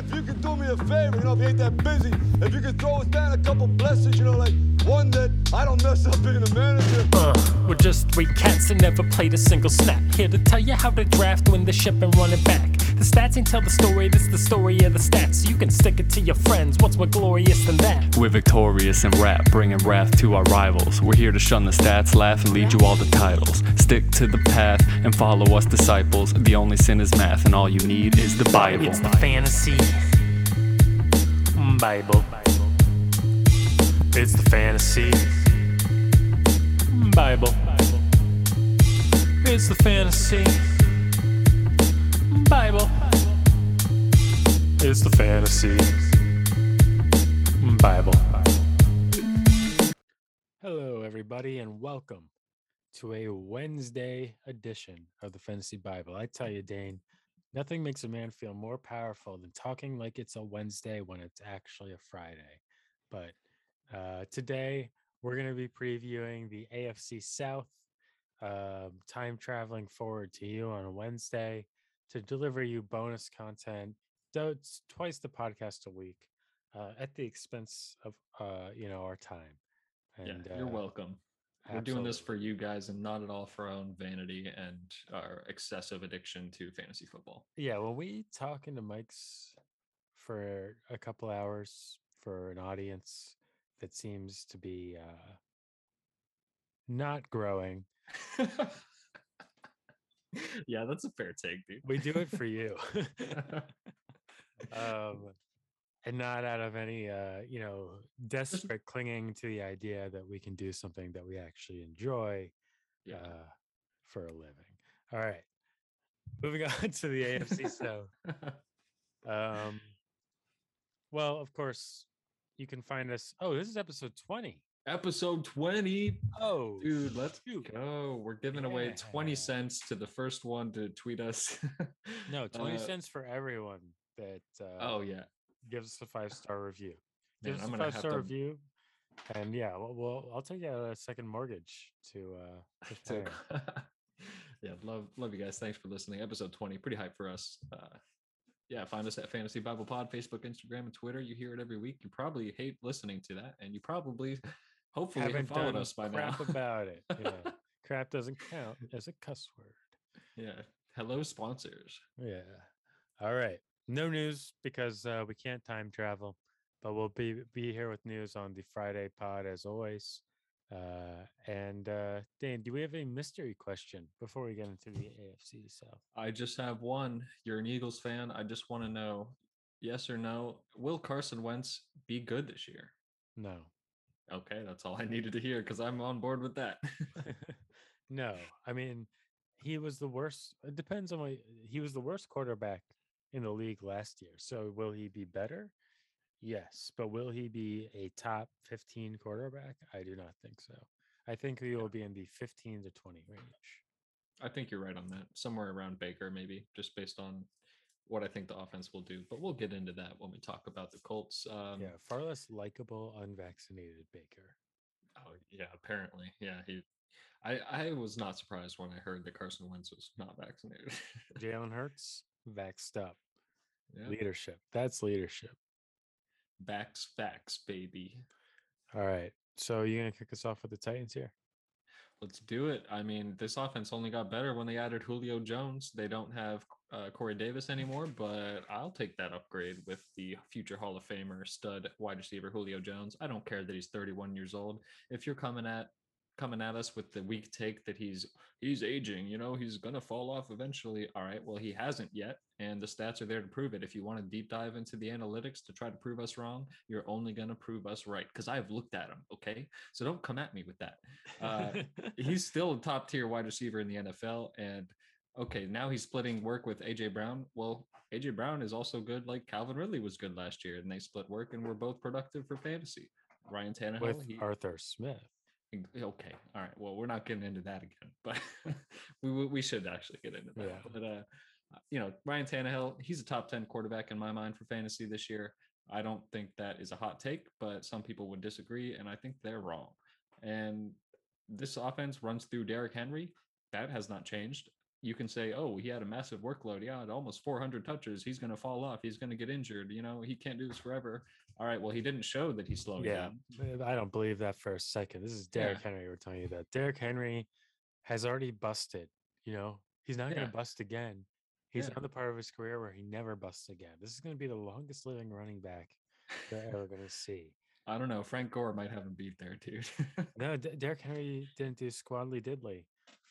if you could do me a favor, you know, if you ain't that busy, if you could throw us down a couple blessings, you know, like one that I don't mess up being a manager. Uh, we're just three cats that never played a single snap. Here to tell you how to draft, win the ship, and run it back. The stats ain't tell the story, this the story of the stats. You can stick it to your friends, what's more glorious than that? We're victorious in rap, bringing wrath to our rivals. We're here to shun the stats, laugh, and lead you all the titles. Stick to the path and follow us, disciples. The only sin is math, and all you need is the Bible. It's the fantasy Bible. It's the fantasy Bible. It's the fantasy Bible. It's the fantasy Bible. Hello, everybody, and welcome to a Wednesday edition of the Fantasy Bible. I tell you, Dane, nothing makes a man feel more powerful than talking like it's a Wednesday when it's actually a Friday. But uh, today, we're going to be previewing the AFC South, um, time traveling forward to you on a Wednesday to deliver you bonus content. Though it's twice the podcast a week uh, at the expense of uh, you know our time. And yeah, you're uh, welcome. We're doing this for you guys and not at all for our own vanity and our excessive addiction to fantasy football. Yeah, when we talk into mics for a couple hours for an audience that seems to be uh, not growing. yeah, that's a fair take, dude. We do it for you. um, and not out of any uh you know desperate clinging to the idea that we can do something that we actually enjoy yeah. uh for a living all right moving on to the afc so um well of course you can find us oh this is episode 20 episode 20 oh dude let's go we're giving yeah. away 20 cents to the first one to tweet us no 20 uh, cents for everyone that uh, oh yeah give us a five star review. Give Man, us I'm a five star to... review. And yeah, well, well, I'll take a second mortgage to uh to yeah, love love you guys. Thanks for listening. Episode 20, pretty hype for us. Uh yeah, find us at Fantasy Bible Pod, Facebook, Instagram, and Twitter. You hear it every week. You probably hate listening to that, and you probably hopefully haven't have followed us by crap now. about it. Yeah. crap doesn't count as a cuss word. Yeah. Hello, sponsors. Yeah. All right no news because uh, we can't time travel, but we'll be be here with news on the Friday pod as always. Uh, and uh, Dan, do we have a mystery question before we get into the AFC South? I just have one. You're an Eagles fan. I just want to know, yes or no, will Carson Wentz be good this year? No. Okay, that's all I needed to hear because I'm on board with that. no, I mean, he was the worst. It depends on what he was the worst quarterback in the league last year. So will he be better? Yes, but will he be a top 15 quarterback? I do not think so. I think he will be in the 15 to 20 range. I think you're right on that. Somewhere around Baker, maybe, just based on what I think the offense will do. But we'll get into that when we talk about the Colts. Um, yeah, far less likable, unvaccinated Baker. Oh yeah, apparently, yeah. He, I, I was not surprised when I heard that Carson Wentz was not vaccinated. Jalen Hurts, Vaxed up. Yeah. Leadership. That's leadership. Backs facts, baby. All right. So you're gonna kick us off with the Titans here? Let's do it. I mean, this offense only got better when they added Julio Jones. They don't have uh, Corey Davis anymore, but I'll take that upgrade with the future Hall of Famer stud wide receiver Julio Jones. I don't care that he's 31 years old. If you're coming at coming at us with the weak take that he's he's aging, you know, he's gonna fall off eventually. All right, well, he hasn't yet, and the stats are there to prove it. If you want to deep dive into the analytics to try to prove us wrong, you're only gonna prove us right because I've looked at him. Okay, so don't come at me with that. Uh, he's still a top tier wide receiver in the NFL, and okay, now he's splitting work with AJ Brown. Well, AJ Brown is also good, like Calvin Ridley was good last year, and they split work and were both productive for fantasy. Ryan Tannehill with he, Arthur Smith. Okay. All right. Well, we're not getting into that again, but we we should actually get into that. Yeah. But uh, you know, Ryan Tannehill, he's a top ten quarterback in my mind for fantasy this year. I don't think that is a hot take, but some people would disagree, and I think they're wrong. And this offense runs through Derrick Henry. That has not changed. You can say, oh, he had a massive workload. Yeah, almost 400 touches. He's going to fall off. He's going to get injured. You know, he can't do this forever. All right. Well, he didn't show that he's slowing Yeah, down. I don't believe that for a second. This is Derrick Yeah. Henry we're telling you that. Derrick Henry has already busted. You know, he's not going to bust again. He's Yeah. on the part of his career where he never busts again. This is going to be the longest living running back they're ever going to see. I don't know. Frank Gore might have him beat there, dude. No, D- Derrick Henry didn't do squadly diddly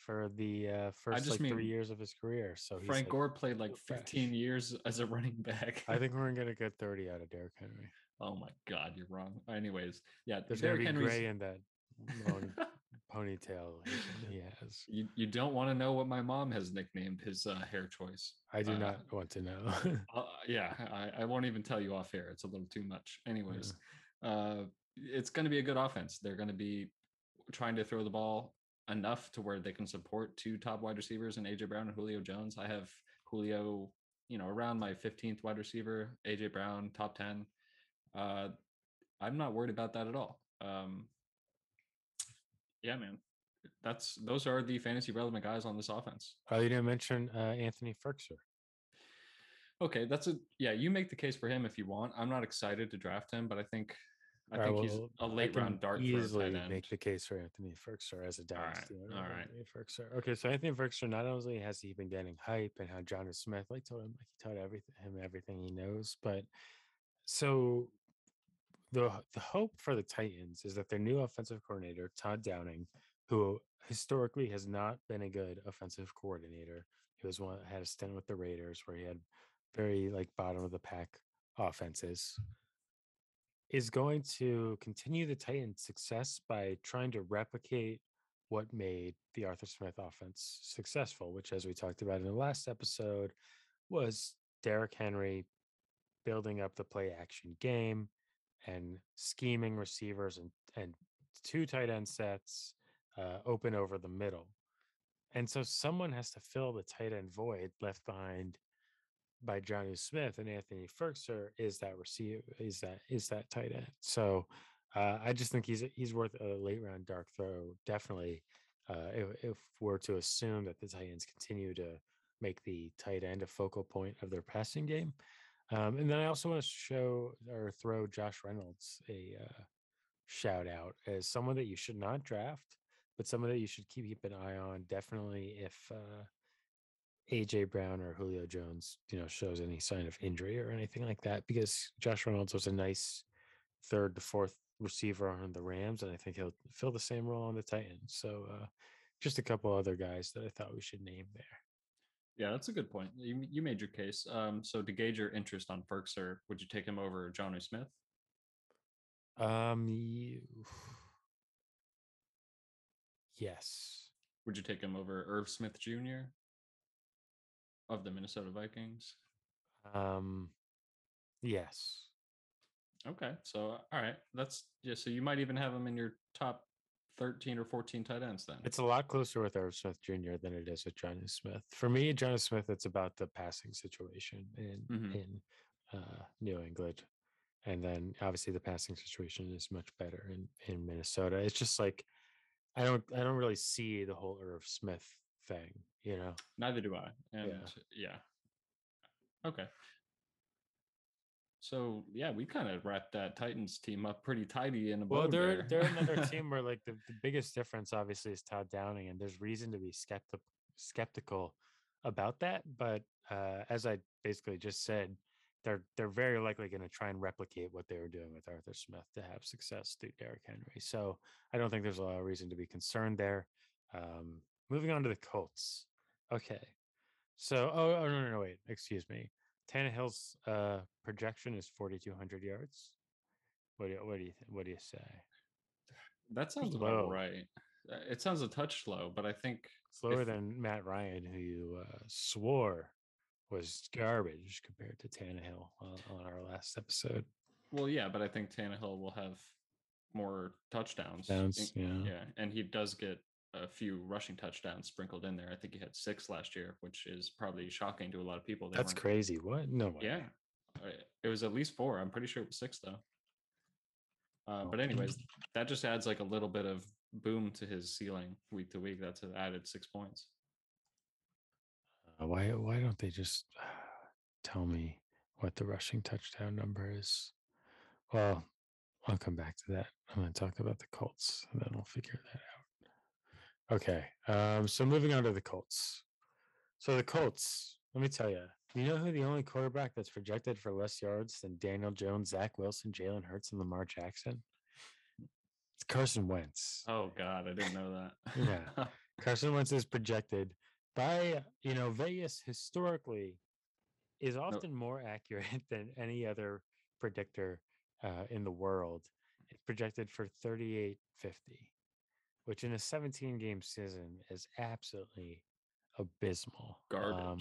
for the uh, first just like three years of his career. So Frank like, Gore played like so fresh. 15 years as a running back. I think we're going to get 30 out of Derrick Henry. oh my God, you're wrong. Anyways, yeah, There's Derrick be Henry's. gray in that long ponytail he- has. you, you don't want to know what my mom has nicknamed his uh, hair choice. I do Uh, not want to know. Uh, yeah, I, I won't even tell you off air. It's a little too much. Anyways, uh, it's going to be a good offense. They're going to be trying to throw the ball enough to where they can support two top wide receivers and AJ Brown and Julio Jones. I have Julio, you know, around my 15th wide receiver, AJ Brown, top 10. Uh, I'm not worried about that at all. Um, yeah, man. That's those are the fantasy relevant guys on this offense. oh, you didn't mention uh, Anthony Firkser. Okay, that's a yeah. You make the case for him if you want. I'm not excited to draft him, but I think I All right, think he's well, a late round dart Easily make the case for Anthony Firkser as a All right, dynasty. all right. Anthony Firkser. Okay, so Anthony Firkser not only has he been getting hype and how Jonnu Smith like told him like he told everything him everything he knows, but so the the hope for the Titans is that their new offensive coordinator Todd Downing, who historically has not been a good offensive coordinator, he was one had a stint with the Raiders where he had very like bottom of the pack offenses is going to continue the Titans' success by trying to replicate what made the Arthur Smith offense successful, which, as we talked about in the last episode, was Derrick Henry building up the play action game and scheming receivers and, and two tight end sets uh, open over the middle. And so someone has to fill the tight end void left behind by Jonnu Smith and Anthony Firkser is that receiver is that is that tight end. So uh, I just think he's he's worth a late round dark throw. Definitely, uh, if, if we're to assume that the Titans continue to make the tight end a focal point of their passing game. Um, and then I also want to show or throw Josh Reynolds a uh, shout out as someone that you should not draft, but someone that you should keep, keep an eye on. Definitely if uh, AJ Brown or Julio Jones, you know, shows any sign of injury or anything like that, because Josh Reynolds was a nice third to fourth receiver on the Rams, and I think he'll fill the same role on the Titans. So uh, just a couple other guys that I thought we should name there. Yeah, that's a good point. You, you made your case. Um, so to gauge your interest on Firkser, would you take him over Jonnu Smith? Um, you... yes, Would you take him over Irv Smith Jr. of the Minnesota Vikings? um, yes. Okay, so all right, that's yeah. So you might even have him in your top thirteen or fourteen tight ends then. It's a lot closer with Irv Smith Jr. than it is with Jonnu Smith. For me, Jonnu Smith, it's about the passing situation in Mhm. in uh, New England, and then obviously the passing situation is much better in in Minnesota. It's just like I don't I don't really see the whole Irv Smith thing, you know. Neither do I. And yeah. Okay. So yeah, we kind of wrapped that Titans team up pretty tidy in a Well, bow they're there. they're another team where like the, the biggest difference obviously is Todd Downing, and there's reason to be skeptical skeptical about that. But uh, as I basically just said, they're they're very likely going to try and replicate what they were doing with Arthur Smith to have success through Derrick Henry. So I don't think there's a lot of reason to be concerned there. Um, moving on to the Colts. Okay, so oh, oh no no no wait excuse me. Tannehill's uh, projection is 4,200 yards. What do you, what do you what do you say? that sounds low. about right. Uh, It sounds a touch slow, but I think Slower If- than Matt Ryan, who you uh, swore was garbage compared to Tannehill on, on our last episode. well, yeah, but I think Tannehill will have more touchdowns. Downs, yeah. yeah, and he does get a few rushing touchdowns sprinkled in there. I think he had six last year, which is probably shocking to a lot of people. They That's crazy. What? No way. Yeah, it was at least four. I'm pretty sure it was six though. Uh, but anyways, that just adds like a little bit of boom to his ceiling week to week. That's an added six points. Uh, why why don't they just tell me what the rushing touchdown number is? Well, I'll come back to that. I'm going to talk about the Colts, and then we'll figure that out. Okay. Um, so moving on to the Colts. So the Colts, let me tell you, you know who the only quarterback that's projected for less yards than Daniel Jones, Zach Wilson, Jalen Hurts, and Lamar Jackson? It's Carson Wentz. Oh God, I didn't know that. Yeah. Carson Wentz is projected by you know Vegas historically is often more accurate than any other predictor uh, in the world. It's projected for 3850, which in a 17 game season is absolutely abysmal. Garbage. Um,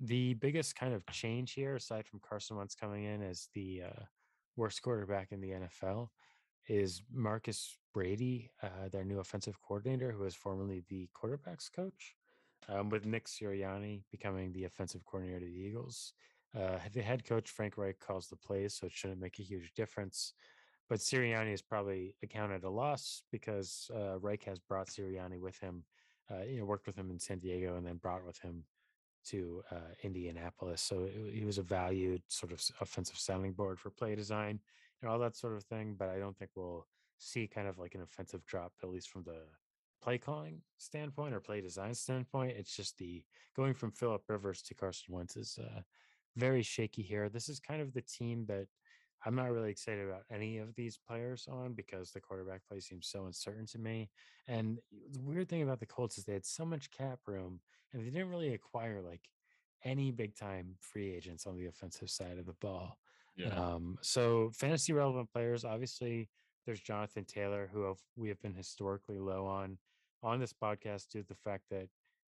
the biggest kind of change here, aside from Carson Wentz coming in as the uh, worst quarterback in the NFL, is Marcus Brady, uh, their new offensive coordinator, who was formerly the quarterbacks coach, um, with Nick Sirianni becoming the offensive coordinator of the Eagles. Uh, the head coach, Frank Reich, calls the plays, so it shouldn't make a huge difference. But Sirianni is probably accounted a loss because uh, Reich has brought Sirianni with him, uh, you know, worked with him in San Diego and then brought with him to uh, Indianapolis. So he was a valued sort of offensive sounding board for play design and all that sort of thing. But I don't think we'll see kind of like an offensive drop, at least from the play calling standpoint or play design standpoint. It's just the going from Philip Rivers to Carson Wentz is uh, very shaky here. This is kind of the team that I'm not really excited about any of these players on because the quarterback play seems so uncertain to me. And the weird thing about the Colts is they had so much cap room and they didn't really acquire like any big time free agents on the offensive side of the ball. Yeah. Um, so fantasy relevant players, obviously, there's Jonathan Taylor, who have, we have been historically low on on this podcast due to the fact that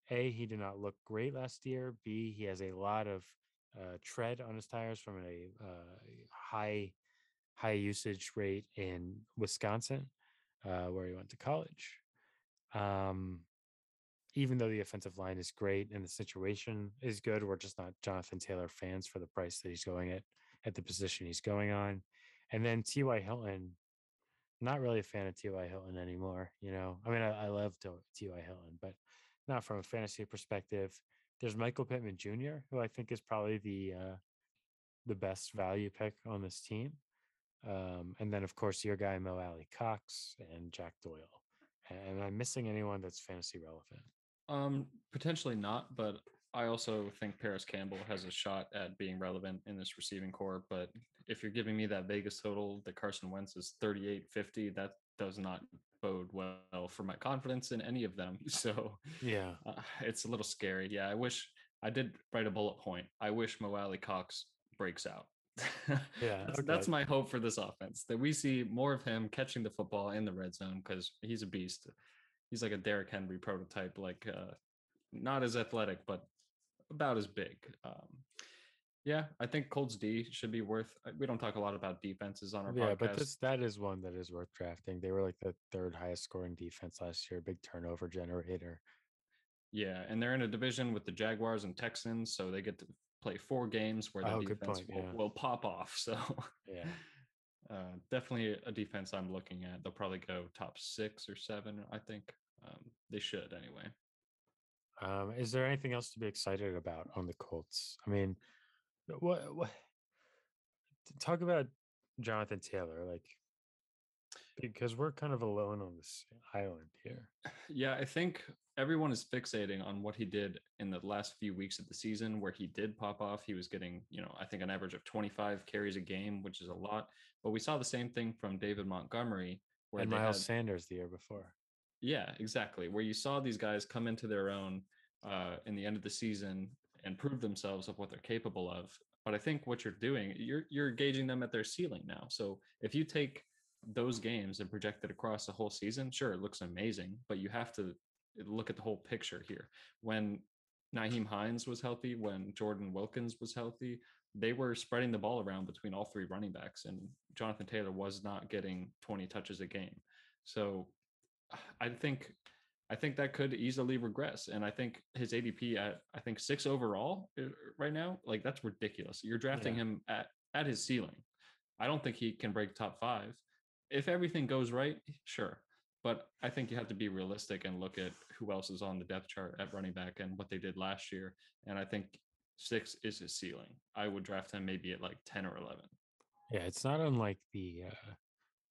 a he did not look great last year. B he has a lot of uh, tread on his tires from a uh, high high usage rate in Wisconsin, uh, where he went to college. Um, even though the offensive line is great and the situation is good, we're just not Jonathan Taylor fans for the price that he's going at at the position he's going on. And then T.Y. Hilton, not really a fan of T.Y. Hilton anymore. You know, I mean, I, I love T.Y. Hilton, but not from a fantasy perspective. There's Michael Pittman Jr., who I think is probably the uh, the best value pick on this team. Um, and then, of course, your guy Mo Alley Cox and Jack Doyle. And I'm missing anyone that's fantasy relevant. Um, potentially not, but I also think Parris Campbell has a shot at being relevant in this receiving core. But if you're giving me that Vegas total that Carson Wentz is 3850, that does not bode well for my confidence in any of them. So yeah, uh, it's a little scary. Yeah, I wish I did write a bullet point. I wish Mo Alie-Cox breaks out. yeah, that's, okay. that's my hope for this offense that we see more of him catching the football in the red zone because he's a beast. He's like a Derrick Henry prototype, like uh, not as athletic, but about as big. Um, yeah, I think Colts D should be worth. uh, We don't talk a lot about defenses on our yeah, podcast. but this that is one that is worth drafting. They were like the third highest scoring defense last year, big turnover generator. yeah, and they're in a division with the Jaguars and Texans, so they get to play four games where the Oh, defense will, yeah. will pop off. So Yeah. uh, definitely a defense I'm looking at. They'll probably go top six or seven. I think um, they should anyway. Um, is there anything else to be excited about on the Colts? I mean, what, what talk about Jonathan Taylor, like because we're kind of alone on this island here. Yeah, I think everyone is fixating on what he did in the last few weeks of the season where he did pop off. He was getting, you know, I think an average of 25 carries a game, which is a lot. But we saw the same thing from David Montgomery where and Miles had- Sanders the year before. yeah, exactly. Where you saw these guys come into their own uh, in the end of the season and prove themselves of what they're capable of. But I think what you're doing, you're you're gauging them at their ceiling now. So if you take those games and project it across the whole season, sure, it looks amazing. But you have to look at the whole picture here. When Nyheim Hines was healthy, when Jordan Wilkins was healthy, they were spreading the ball around between all three running backs, and Jonathan Taylor was not getting 20 touches a game. So I think I think that could easily regress. And I think his ADP at I think six overall uh, right now, like that's ridiculous. You're drafting Yeah. him at at his ceiling. I don't think he can break top five. If everything goes right, sure. But I think you have to be realistic and look at who else is on the depth chart at running back and what they did last year. And I think six is his ceiling. I would draft him maybe at like 10 or 11. Yeah, it's not unlike the uh,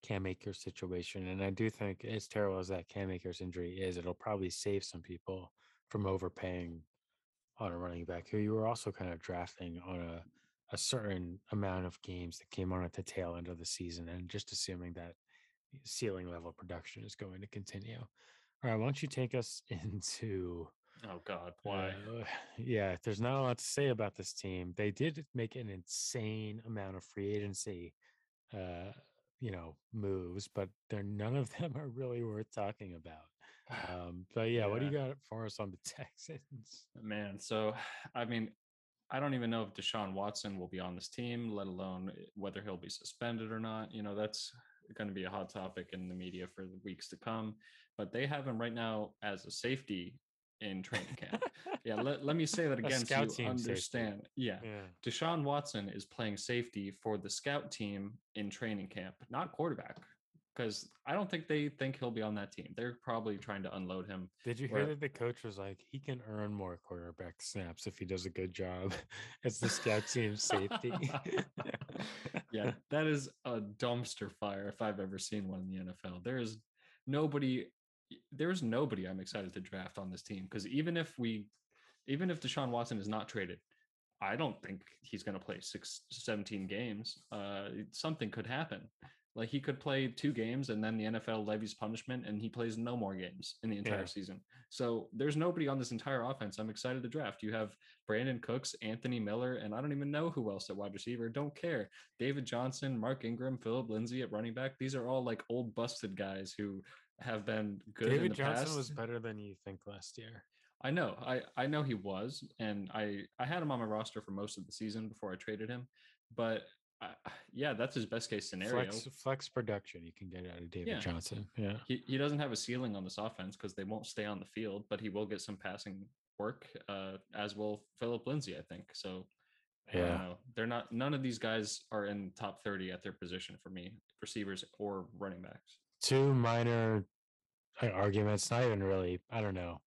Cam Akers situation. And I do think, as terrible as that Cam Akers injury is, it'll probably save some people from overpaying on a running back who you were also kind of drafting on a, a certain amount of games that came on at the tail end of the season and just assuming that ceiling level production is going to continue. All right, why don't you take us into Oh God, why? uh, yeah, there's not a lot to say about this team. They did make an insane amount of free agency uh, you know, moves, but they're none of them are really worth talking about. Um, but yeah, what do you got for us on the Texans? Man, so I mean, I don't even know if Deshaun Watson will be on this team, let alone eh, whether he'll be suspended or not. You know, that's going to be a hot topic in the media for the weeks to come. But they have him right now as a safety in training camp. yeah, let, let me say that again so you understand. Yeah. Yeah. Deshaun Watson is playing safety for the scout team in training camp, not quarterback. Because I don't think they think he'll be on that team. They're probably trying to unload him. Did you hear Where- that the coach was like, he can earn more quarterback snaps if he does a good job as the scout team safety? yeah, that is a dumpster fire if I've ever seen one in the NFL. There is nobody there's nobody I'm excited to draft on this team because even if we even if Deshaun Watson is not traded, I don't think he's going to play six, 17 games. Uh, something could happen. Like he could play two games and then the NFL levies punishment and he plays no more games in the entire Yeah. season. So there's nobody on this entire offense I'm excited to draft. You have Brandin Cooks, Anthony Miller, and I don't even know who else at wide receiver. Don't care. David Johnson, Mark Ingram, Phillip Lindsay at running back. These are all like old busted guys who have been good in David Johnson past. was better than you think last year. I know. I I know he was, and I I had him on my roster for most of the season before I traded him. But I, yeah, that's his best case scenario. Flex, flex production you can get out of David Yeah. Johnson. Yeah. He he doesn't have a ceiling on this offense because they won't stay on the field, but he will get some passing work, uh, as will Phillip Lindsay, I think. So Yeah. They're not. None of these guys are in top thirty at their position for me, receivers or running backs. Two minor uh, arguments, not even really, I don't know.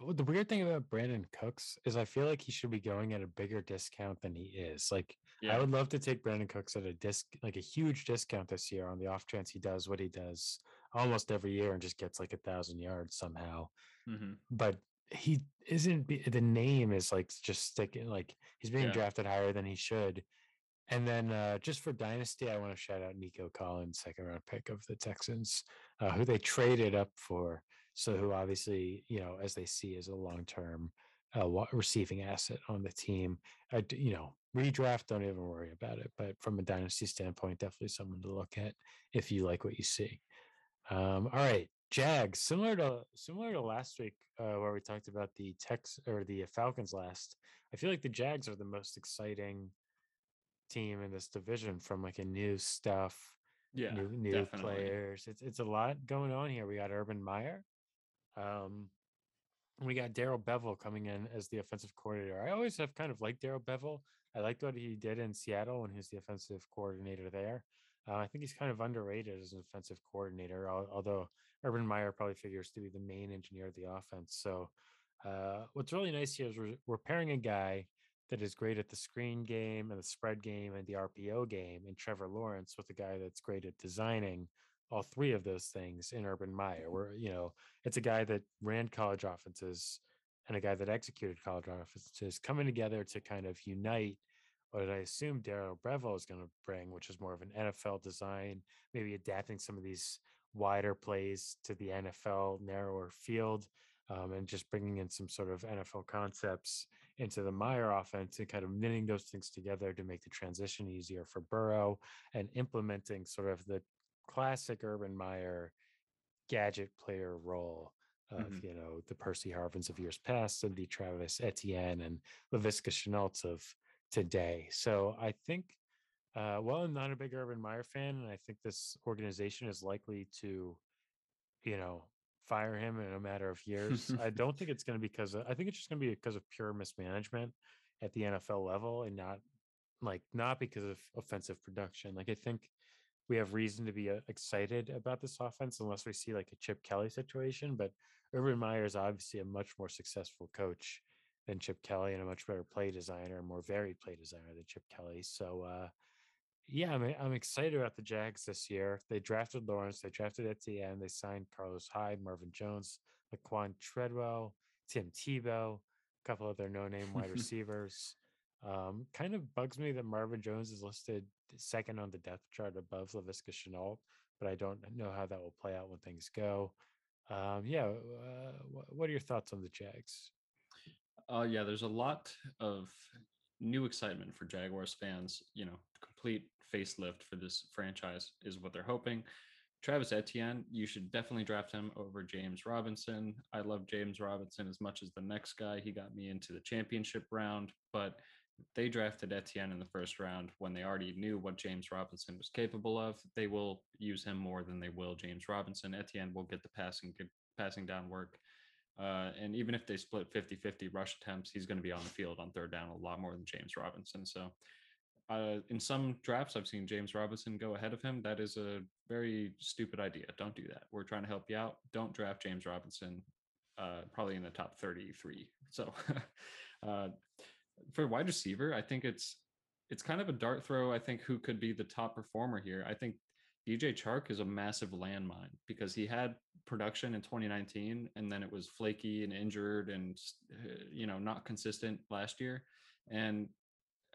But the weird thing about Brandin Cooks is I feel like he should be going at a bigger discount than he is. Like I would love to take Brandin Cooks at a disc like a huge discount this year on the off chance he does what he does almost every year and just gets like a thousand yards somehow. hmm But he isn't the name is like just sticking like he's being Yeah. drafted higher than he should. And then uh, just for dynasty, I want to shout out Nico Collins, second round pick of the Texans, uh, who they traded up for. So who obviously, you know, as they see as a long term uh, receiving asset on the team. I you know, redraft, don't even worry about it. But from a dynasty standpoint, definitely someone to look at if you like what you see. Um, all right, Jags, similar to similar to last week uh, where we talked about the Tex or the Falcons last. I feel like the Jags are the most exciting team in this division from like a new stuff, Yeah, new new definitely. players. It's it's a lot going on here. We got Urban Meyer. Um we got Darrell Bevell coming in as the offensive coordinator. I always have kind of liked Darrell Bevell. I liked what he did in Seattle when he was the offensive coordinator there. Uh, I think he's kind of underrated as an offensive coordinator, although Urban Meyer probably figures to be the main engineer of the offense. So, uh, what's really nice here is we're, we're pairing a guy that is great at the screen game and the spread game and the RPO game, and Trevor Lawrence with a guy that's great at designing all three of those things in Urban Meyer. Mm-hmm. Where you know it's a guy that ran college offenses and a guy that executed college offenses coming together to kind of unite what I assume Daryl Breville is going to bring, which is more of an NFL design, maybe adapting some of these wider plays to the NFL narrower field, um, and just bringing in some sort of NFL concepts into the Meyer offense and kind of knitting those things together to make the transition easier for Burrow and implementing sort of the classic Urban Meyer gadget player role of Mhm. you know the Percy Harvins of years past and the Travis Etienne and Laviska Shenault of today. So I think, uh, well, I'm not a big Urban Meyer fan, and I think this organization is likely to, you know, fire him in a matter of years. I don't think it's going to be because I think it's just going to be because of pure mismanagement at the NFL level, and not like not because of offensive production. Like I think we have reason to be uh, excited about this offense unless we see like a Chip Kelly situation. But Urban Meyer is obviously a much more successful coach than Chip Kelly and a much better play designer, more varied play designer than Chip Kelly. So, uh, yeah, I'm, I'm excited about the Jags this year. They drafted Lawrence, they drafted Etienne, they signed Carlos Hyde, Marvin Jones, Laquon Treadwell, Tim Tebow, a couple other no name wide receivers. Um, kind of bugs me that Marvin Jones is listed second on the depth chart above Laviska Shenault, but I don't know how that will play out when things go. Um, yeah, uh, what are your thoughts on the Jags? Uh, yeah, there's a lot of new excitement for Jaguars fans. You know, complete facelift for this franchise is what they're hoping. Travis Etienne, you should definitely draft him over James Robinson. I love James Robinson as much as the next guy. He got me into the championship round, but they drafted Etienne in the first round when they already knew what James Robinson was capable of. They will use him more than they will James Robinson. Etienne will get the passing passing down work. Uh, and even if they split 50 50 rush attempts, he's going to be on the field on third down a lot more than James Robinson. So, uh, in some drafts, I've seen James Robinson go ahead of him. That is a very stupid idea. Don't do that. We're trying to help you out. Don't draft James Robinson, uh, probably in the top 33. So, uh, for wide receiver, I think it's it's kind of a dart throw. I think who could be the top performer here. I think DJ Chark is a massive landmine because he had production in 2019 and then it was flaky and injured and uh, you know not consistent last year. And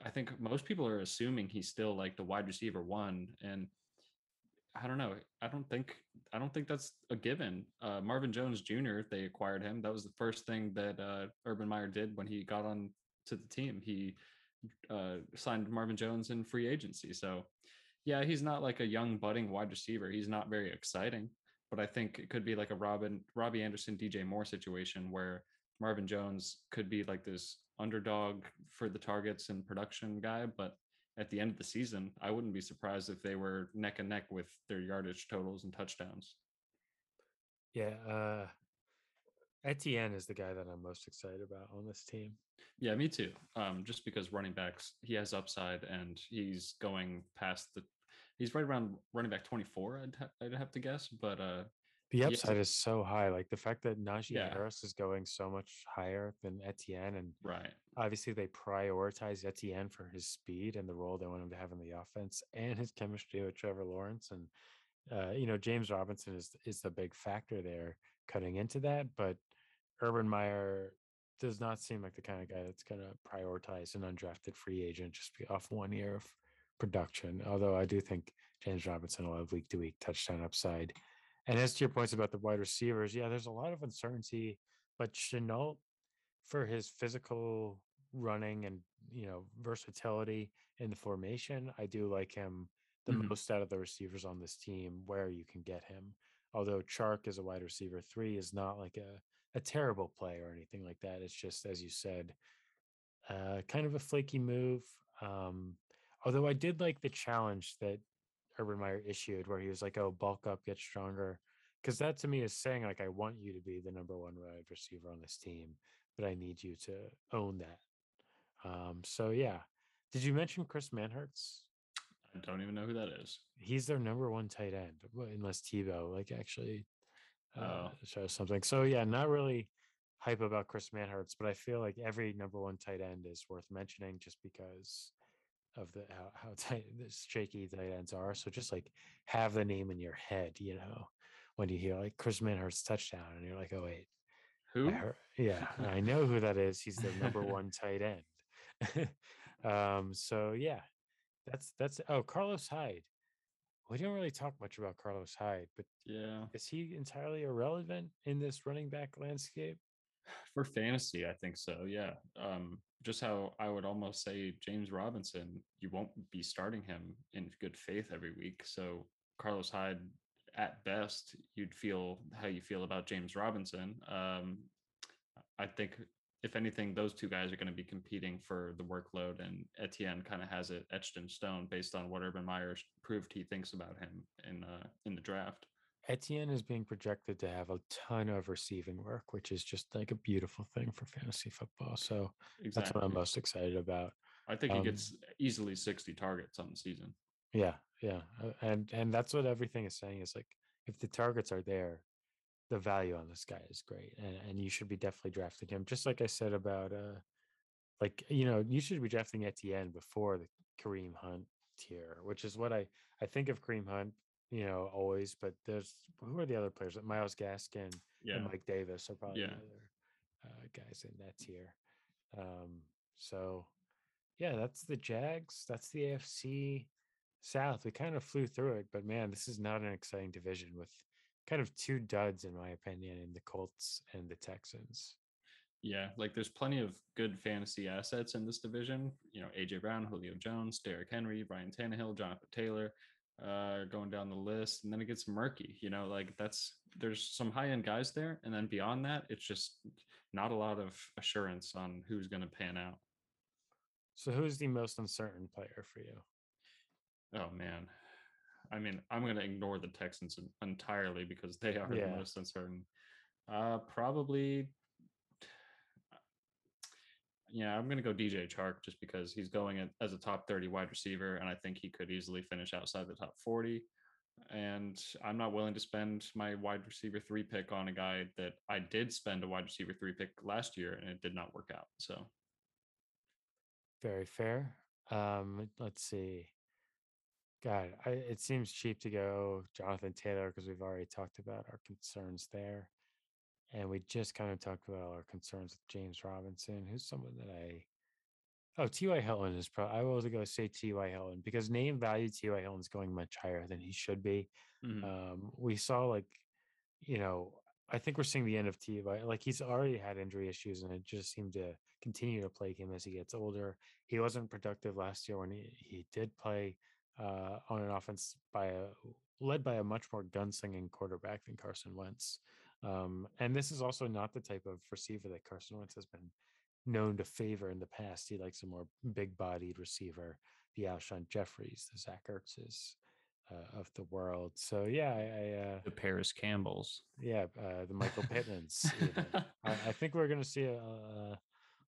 I think most people are assuming he's still like the wide receiver one and I don't know. I don't think I don't think that's a given. Uh, Marvin Jones Jr. They acquired him. That was the first thing that uh, Urban Meyer did when he got on to the team. He uh, signed Marvin Jones in free agency. So, yeah, he's not like a young budding wide receiver. He's not very exciting, but I think it could be like a Robin, Robbie Anderson, DJ Moore situation where Marvin Jones could be like this underdog for the targets and production guy, but at the end of the season, I wouldn't be surprised if they were neck and neck with their yardage totals and touchdowns. Yeah, uh, Etienne is the guy that I'm most excited about on this team. Yeah, me too. Um, just because running backs, he has upside and he's going past the, he's right around running back 24, I'd, ha- I'd have to guess. But uh, the upside is so high. Like the fact that Najee yeah. Harris is going so much higher than Etienne. And right. obviously they prioritize Etienne for his speed and the role they want him to have in the offense and his chemistry with Trevor Lawrence. And, uh, you know, James Robinson is, is the big factor there cutting into that. But Urban Meyer does not seem like the kind of guy that's going to prioritize an undrafted free agent just be off one year of production. Although I do think James Robinson will have week to week touchdown upside. And as to your points about the wide receivers, yeah, there's a lot of uncertainty, but Shenault, for his physical running and you know versatility in the formation, I do like him the mm-hmm. most out of the receivers on this team where you can get him. Although Chark is a wide receiver three is not like a a terrible play or anything like that. It's just as you said, uh, kind of a flaky move. Um, although I did like the challenge that Urban Meyer issued, where he was like, "Oh, bulk up, get stronger," because that to me is saying like, "I want you to be the number one wide receiver on this team, but I need you to own that." Um, so yeah, did you mention Chris Manhertz? I don't even know who that is. He's their number one tight end, unless Tebow like actually uh, oh. show something. So yeah, not really hype about Chris Manhertz, but I feel like every number one tight end is worth mentioning just because of the how, how tight the shaky tight ends are. So just like have the name in your head, you know, when you hear like Chris Manhertz touchdown, and you're like, oh wait, who? Heard, yeah, I know who that is. He's the number one tight end. um, so yeah, that's that's oh Carlos Hyde we didn't really talk much about Carlos Hyde, but yeah, is he entirely irrelevant in this running back landscape? For fantasy, I think so. Yeah. Um, just how I would almost say James Robinson, you won't be starting him in good faith every week. So Carlos Hyde, at best, you'd feel how you feel about James Robinson. Um, I think if anything, those two guys are going to be competing for the workload, and Etienne kind of has it etched in stone based on what Urban Meyer proved he thinks about him in uh, in the draft. Etienne is being projected to have a ton of receiving work, which is just like a beautiful thing for fantasy football. So exactly. that's what I'm most excited about. I think um, he gets easily 60 targets on the season. Yeah, yeah, uh, and and that's what everything is saying is like if the targets are there, the value on this guy is great, and and you should be definitely drafting him. Just like I said about uh, like you know you should be drafting Etienne before the Kareem Hunt tier, which is what I I think of Kareem Hunt, you know, always. But there's who are the other players? Myles Gaskin Yeah. and Mike Davis are probably Yeah. the other uh, guys in that tier. Um, so yeah, that's the Jags. That's the AFC South. We kind of flew through it, but man, this is not an exciting division with kind of two duds, in my opinion, in the Colts and the Texans. Yeah, like there's plenty of good fantasy assets in this division. You know, AJ Brown, Julio Jones, Derrick Henry, Ryan Tannehill, Jonathan Taylor, uh, going down the list, and then it gets murky. You know, like that's there's some high end guys there, and then beyond that, it's just not a lot of assurance on who's going to pan out. So, who's the most uncertain player for you? Oh man, I mean, I'm going to ignore the Texans entirely because they are Yeah. the most uncertain. Uh, probably. Yeah, I'm going to go DJ Chark just because he's going as a top 30 wide receiver, and I think he could easily finish outside the top 40. And I'm not willing to spend my wide receiver three pick on a guy that I did spend a wide receiver three pick last year, and it did not work out. So Very fair. Um, let's see. God, I, it seems cheap to go Jonathan Taylor because we've already talked about our concerns there. And we just kind of talked about our concerns with James Robinson, who's someone that I oh T.Y. Hilton is probably I will go say T.Y. Hilton because name value T.Y. Hilton's going much higher than he should be. mhm. Um, we saw like, you know, I think we're seeing the end of T.Y. Like he's already had injury issues, and it just seemed to continue to plague him as he gets older. He wasn't productive last year when he, he did play uh, on an offense by a led by a much more gunslinging quarterback than Carson Wentz. Um, and this is also not the type of receiver that Carson Wentz has been known to favor in the past. He likes a more big-bodied receiver, the Alshon Jeffries, the Zach Ertzes uh, of the world. So yeah, I, I uh, the Parris Campbells. yeah, uh, the Michael Pittmans. I, I think we're going to see a. Uh,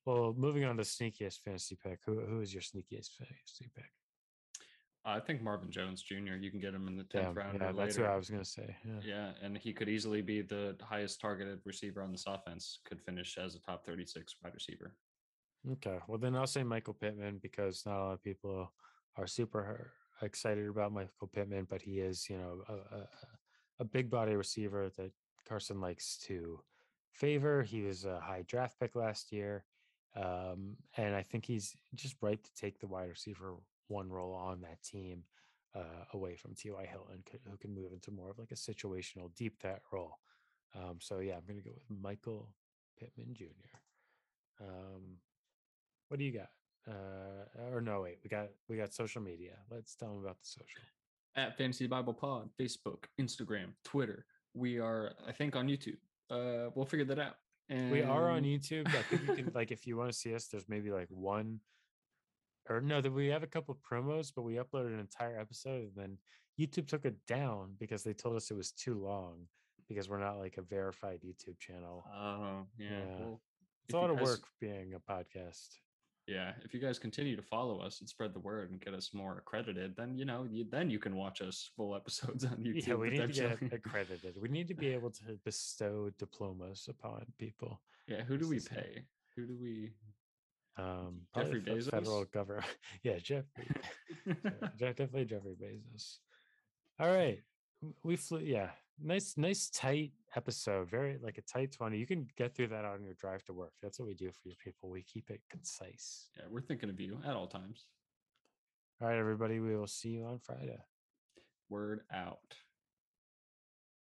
well, moving on to sneakiest fantasy pick. Who who is your sneakiest fantasy pick? I think Marvin Jones Jr. You can get him in the tenth Damn, round. yeah, that's what I was going to say. Yeah. Yeah, and he could easily be the highest targeted receiver on this offense. Could finish as a top 36 wide receiver. Okay. Well, then I'll say Michael Pittman because not a lot of people are super excited about Michael Pittman, but he is, you know, a, a, a big body receiver that Carson likes to favor. He was a high draft pick last year. Um, and I think he's just right to take the wide receiver one role on that team uh, away from T.Y. Hilton, who can move into more of like a situational deep threat role. Um, so yeah, I'm going to go with Michael Pittman Jr. Um, what do you got? Uh, or no, wait, we got we got social media. Let's tell them about the social. At Fantasy Bible Pod, Facebook, Instagram, Twitter. We are, I think, on YouTube. Uh, we'll figure that out. And We are on YouTube. I think you can like if you want to see us, there's maybe like one or no, that we have a couple promos, but we uploaded an entire episode and then YouTube took it down because they told us it was too long because we're not like a verified YouTube channel. Oh, yeah. Yeah. Well, It's a lot of work being a podcast. Yeah, if you guys continue to follow us and spread the word and get us more accredited, then you know, you, then you can watch us full episodes on YouTube. Yeah, we need to get accredited. We need to be able to bestow diplomas upon people. yeah, who do we This is it. pay? Who do we? Um, Jeffrey fe- federal Bezos? government. yeah, Jeffrey. Je- definitely Jeffrey Bezos. All right, we flew. Yeah, nice, nice, tight episode. Very like a tight twenty. You can get through that on your drive to work. That's what we do for you people. We keep it concise. yeah, we're thinking of you at all times. All right, everybody. We will see you on Friday. Word out.